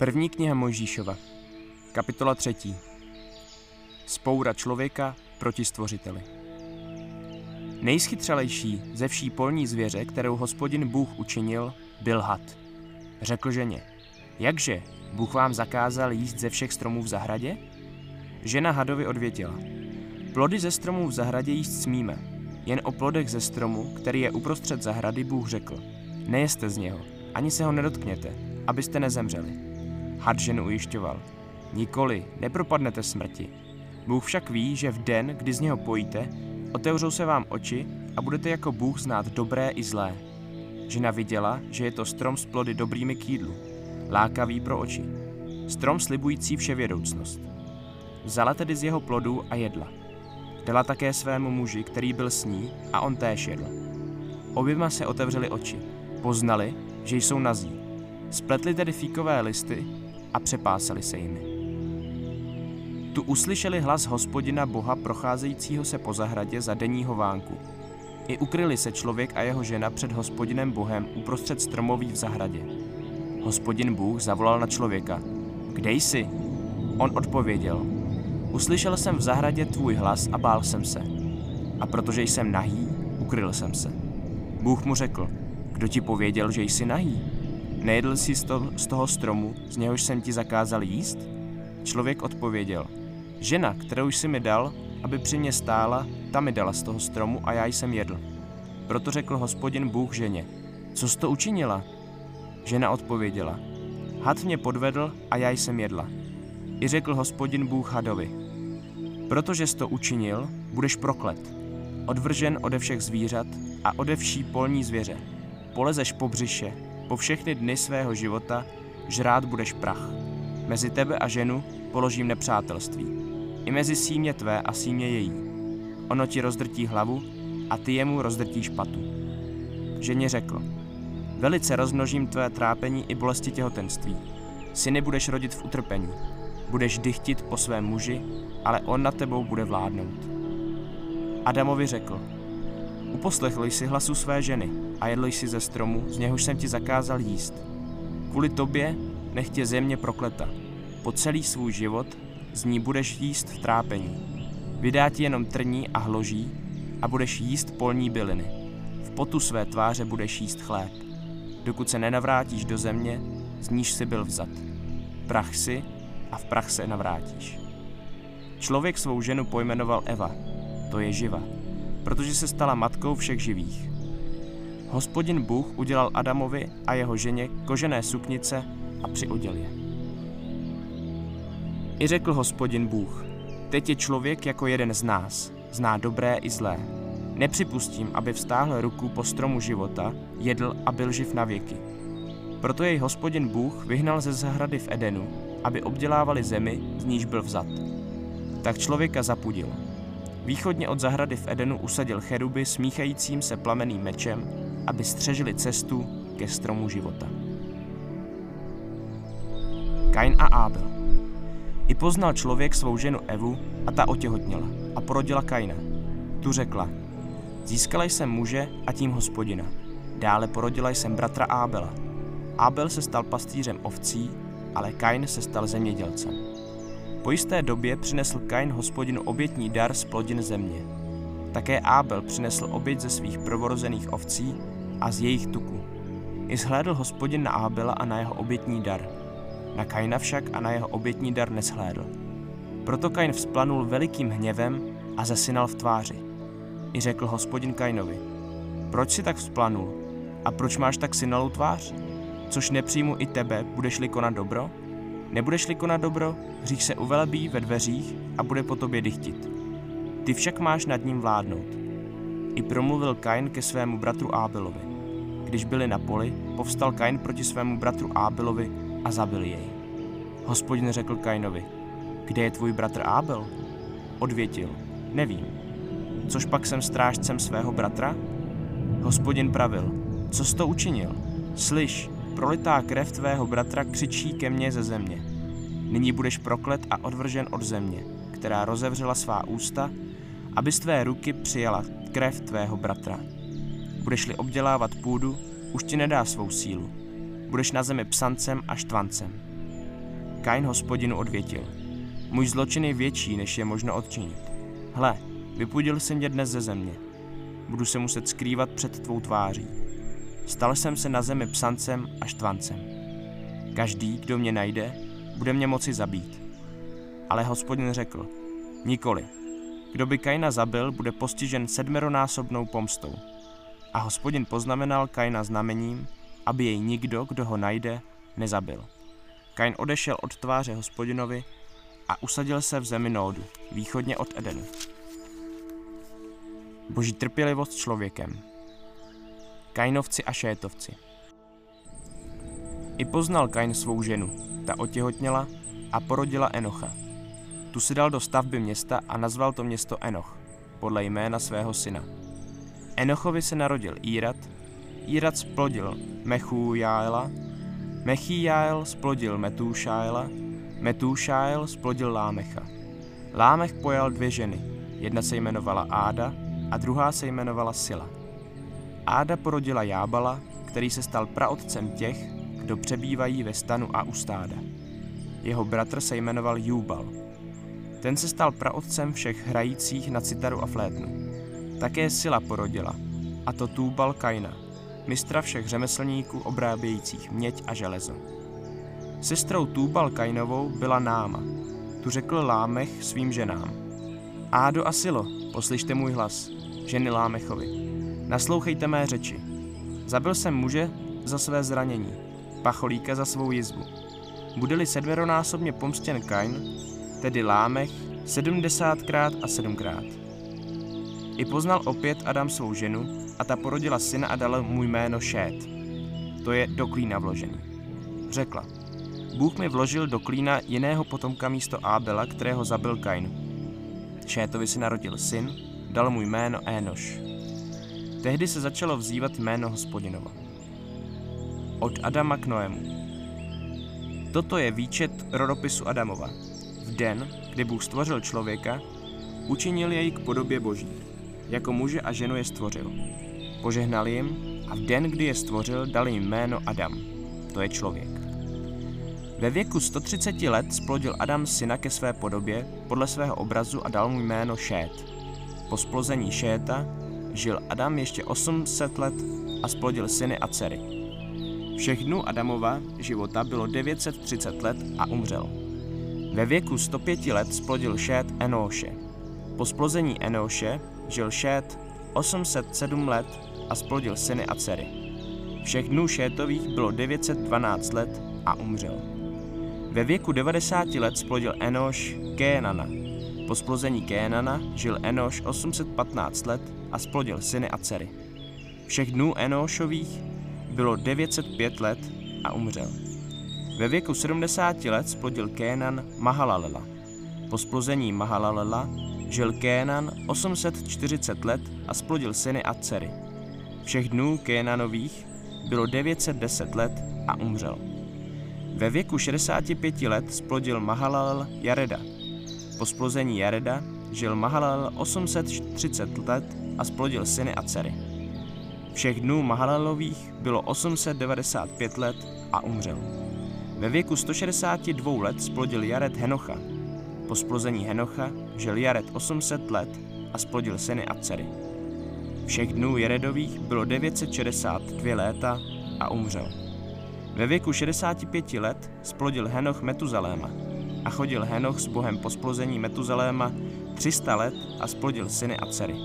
První kniha Mojžíšova, kapitola třetí. Spoura člověka proti stvořiteli. Nejschytřelejší ze vší polní zvěře, kterou hospodin Bůh učinil, byl had. Řekl ženě, jakže, Bůh vám zakázal jíst ze všech stromů v zahradě? Žena hadovi odvětila, plody ze stromů v zahradě jíst smíme, jen o plodech ze stromu, který je uprostřed zahrady, Bůh řekl, nejeste z něho, ani se ho nedotkněte, abyste nezemřeli. Had ženu ujišťoval. Nikoli, nepropadnete smrti. Bůh však ví, že v den, kdy z něho pojíte, otevřou se vám oči a budete jako Bůh znát dobré i zlé. Žena viděla, že je to strom s plody dobrými k jídlu, lákavý pro oči. Strom slibující vševědoucnost. Vzala tedy z jeho plodů a jedla. Dala také svému muži, který byl s ní, a on též jedl. Oběma se otevřeli oči. Poznali, že jsou nazí. Spletli tedy fíkové listy a přepásali se jimi. Tu uslyšeli hlas hospodina Boha procházejícího se po zahradě za denního vánku. I ukryli se člověk a jeho žena před hospodinem Bohem uprostřed stromoví v zahradě. Hospodin Bůh zavolal na člověka. Kde jsi? On odpověděl. Uslyšel jsem v zahradě tvůj hlas a bál jsem se. A protože jsem nahý, ukryl jsem se. Bůh mu řekl, kdo ti pověděl, že jsi nahý? Nejedl jsi z toho stromu, z něhož jsem ti zakázal jíst? Člověk odpověděl, žena, kterou jsi mi dal, aby při mě stála, ta mi dala z toho stromu a já jsem jedl. Proto řekl hospodin Bůh ženě, co jsi to učinila? Žena odpověděla, had mě podvedl a já jsem jedla. I řekl hospodin Bůh hadovi, protože jsi to učinil, budeš proklet, odvržen ode všech zvířat a ode vší polní zvěře. Polezeš po břiše po všechny dny svého života žrát budeš prach. Mezi tebe a ženu položím nepřátelství. I mezi símě tvé a símě její. Ono ti rozdrtí hlavu a ty jemu rozdrtíš patu. Ženě řekl, velice rozmnožím tvé trápení i bolesti těhotenství. Syny budeš rodit v utrpení. Budeš dychtit po svém muži, ale on na tebou bude vládnout. Adamovi řekl, uposlechl jsi hlasu své ženy, a jedl jsi ze stromu, z něhož jsem ti zakázal jíst. Kvůli tobě nech tě země prokleta. Po celý svůj život z ní budeš jíst v trápení. Vydá ti jenom trní a hloží a budeš jíst polní byliny. V potu své tváře budeš jíst chléb, dokud se nenavrátíš do země, z níž jsi byl vzat. Prach si a v prach se navrátíš. Člověk svou ženu pojmenoval Eva, to je živa, protože se stala matkou všech živých. Hospodin Bůh udělal Adamovi a jeho ženě kožené suknice a přioděl je. I řekl hospodin Bůh, teď je člověk jako jeden z nás, zná dobré i zlé. Nepřipustím, aby vstáhl ruku po stromu života, jedl a byl živ na věky. Proto jej hospodin Bůh vyhnal ze zahrady v Edenu, aby obdělávali zemi, z níž byl vzat. Tak člověka zapudil. Východně od zahrady v Edenu usadil cheruby smíchajícím se plameným mečem aby střežili cestu ke stromu života. Kain a Ábel. I poznal člověk svou ženu Evu a ta otěhotněla a porodila Kaina. Tu řekla, získala jsem muže a tím hospodina. Dále porodila jsem bratra Ábela. Ábel se stal pastýřem ovcí, ale Kain se stal zemědělcem. Po jisté době přinesl Kain hospodinu obětní dar z plodin země. Také Ábel přinesl oběť ze svých prvorozených ovcí a z jejich tuku. I zhlédl hospodin na Ábela a na jeho obětní dar. Na Kaina však a na jeho obětní dar neschlédl. Proto Kain vzplanul velikým hněvem a zasinal v tváři. I řekl hospodin Kainovi, proč si tak vzplanul a proč máš tak synalou tvář? Což nepřijmu i tebe, budeš-li konat dobro? Nebudeš-li konat dobro, hřích se uvelebí ve dveřích a bude po tobě dychtit. Ty však máš nad ním vládnout. I promluvil Kain ke svému bratru Ábelovi. Když byli na poli, povstal Kain proti svému bratru Ábelovi a zabil jej. Hospodin řekl Kainovi, kde je tvůj bratr Ábel? Odvětil, nevím. Což pak jsem strážcem svého bratra? Hospodin pravil, co jsi to učinil? Slyš, prolitá krev tvého bratra křičí ke mně ze země. Nyní budeš proklet a odvržen od země, která rozevřela svá ústa, aby z tvé ruky přijala krev tvého bratra. Budeš-li obdělávat půdu, už ti nedá svou sílu. Budeš na zemi psancem a štvancem. Kain hospodinu odvětil. Můj zločin je větší, než je možno odčinit. Hle, vypudil jsem mě dnes ze země. Budu se muset skrývat před tvou tváří. Stal jsem se na zemi psancem a štvancem. Každý, kdo mě najde, bude mě moci zabít. Ale hospodin řekl, nikoli. Kdo by Kaina zabil, bude postižen sedmeronásobnou pomstou. A hospodin poznamenal Kaina znamením, aby jej nikdo, kdo ho najde, nezabil. Kain odešel od tváře hospodinovi a usadil se v zemi Nódu, východně od Edenu. Boží trpělivost člověkem. Kainovci a šétovci. I poznal Kain svou ženu, ta otěhotněla a porodila Enocha. Tu si dal do stavby města a nazval to město Enoch, podle jména svého syna. Enochovi se narodil Írat, Írat splodil Mechujáela, Mechijáel splodil Metúšáela, Metúšáel splodil Lámecha. Lámech pojal dvě ženy, jedna se jmenovala Áda a druhá se jmenovala Sila. Áda porodila Jábala, který se stal praotcem těch, kdo přebývají ve stanu a u stáda. Jeho bratr se jmenoval Júbal. Ten se stal praotcem všech hrajících na citaru a flétnu. Také Sila porodila, a to Túbal Kaina, mistra všech řemeslníků obrábějících měď a železo. Sestrou Túbal Kainovou byla Náma. Tu řekl Lámech svým ženám. Ádo a Silo, poslyšte můj hlas, ženy Lámechovi. Naslouchejte mé řeči. Zabil jsem muže za své zranění, pacholíka za svou jizbu. Bude-li sedmeronásobně pomstěn Kain, tedy Lámech, sedmdesátkrát a sedmkrát. I poznal opět Adam svou ženu a ta porodila syna a dala mu jméno Šét. To je do klína vložený. Řekla, Bůh mi vložil do klína jiného potomka místo Ábela, kterého zabil Kain. Šétovi si narodil syn, dal mu jméno Énoš. Tehdy se začalo vzývat jméno hospodinova. Od Adama k Noému. Toto je výčet rodopisu Adamova. Den, kdy Bůh stvořil člověka, učinil jej k podobě boží. Jako muže a ženu je stvořil. Požehnal jim a v den, kdy je stvořil, dal jim jméno Adam. To je člověk. Ve věku 130 let splodil Adam syna ke své podobě, podle svého obrazu a dal mu jméno Šét. Po splození Šéta žil Adam ještě 800 let a splodil syny a dcery. Všech dnů Adamova života bylo 930 let a umřel. Ve věku 105 let splodil Šét Enóše. Po splození Enóše žil Šét 807 let a splodil syny a dcery. Všech dnů Šétových bylo 912 let a umřel. Ve věku 90 let splodil Enoš Kénana. Po splození Kénana žil Enoš 815 let a splodil syny a dcery. Všech dnů Enošových bylo 905 let a umřel. Ve věku 70 let splodil Kénan Mahalalela. Po splození Mahalalela žil Kénan 840 let a splodil syny a dcery. Všech dnů Kénanových bylo 910 let a umřel. Ve věku 65 let splodil Mahalal Jareda. Po splození Jareda žil Mahalal 830 let a splodil syny a dcery. Všech dnů Mahalalových bylo 895 let a umřel. Ve věku 162 let splodil Jared Henocha. Po splození Henocha žil Jared 800 let a splodil syny a dcery. Všech dnů Jaredových bylo 962 léta a umřel. Ve věku 65 let splodil Henoch Metuzaléma a chodil Henoch s Bohem po splození Metuzaléma 300 let a splodil syny a dcery.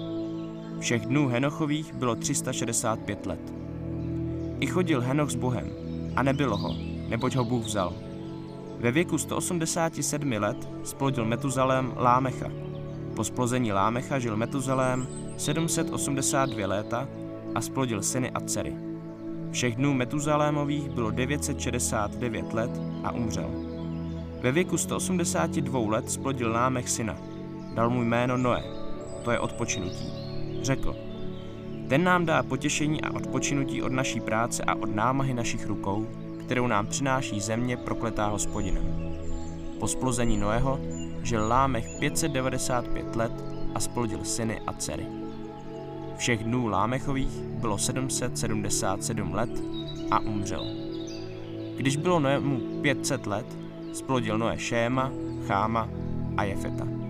Všech dnů Henochových bylo 365 let. I chodil Henoch s Bohem a nebylo ho, neboť ho Bůh vzal. Ve věku 187 let splodil Metuzalém Lámecha. Po splození Lámecha žil Metuzalém 782 léta a splodil syny a dcery. Všech dnů Metuzalémových bylo 969 let a umřel. Ve věku 182 let splodil Lámech syna. Dal mu jméno Noé, to je odpočinutí. Řekl, ten nám dá potěšení a odpočinutí od naší práce a od námahy našich rukou, kterou nám přináší země prokletá hospodinem. Po splození Noého žil Lámech 595 let a splodil syny a dcery. Všech dnů Lámechových bylo 777 let a umřel. Když bylo Noému 500 let, splodil Noé Šéma, Cháma a Jefeta.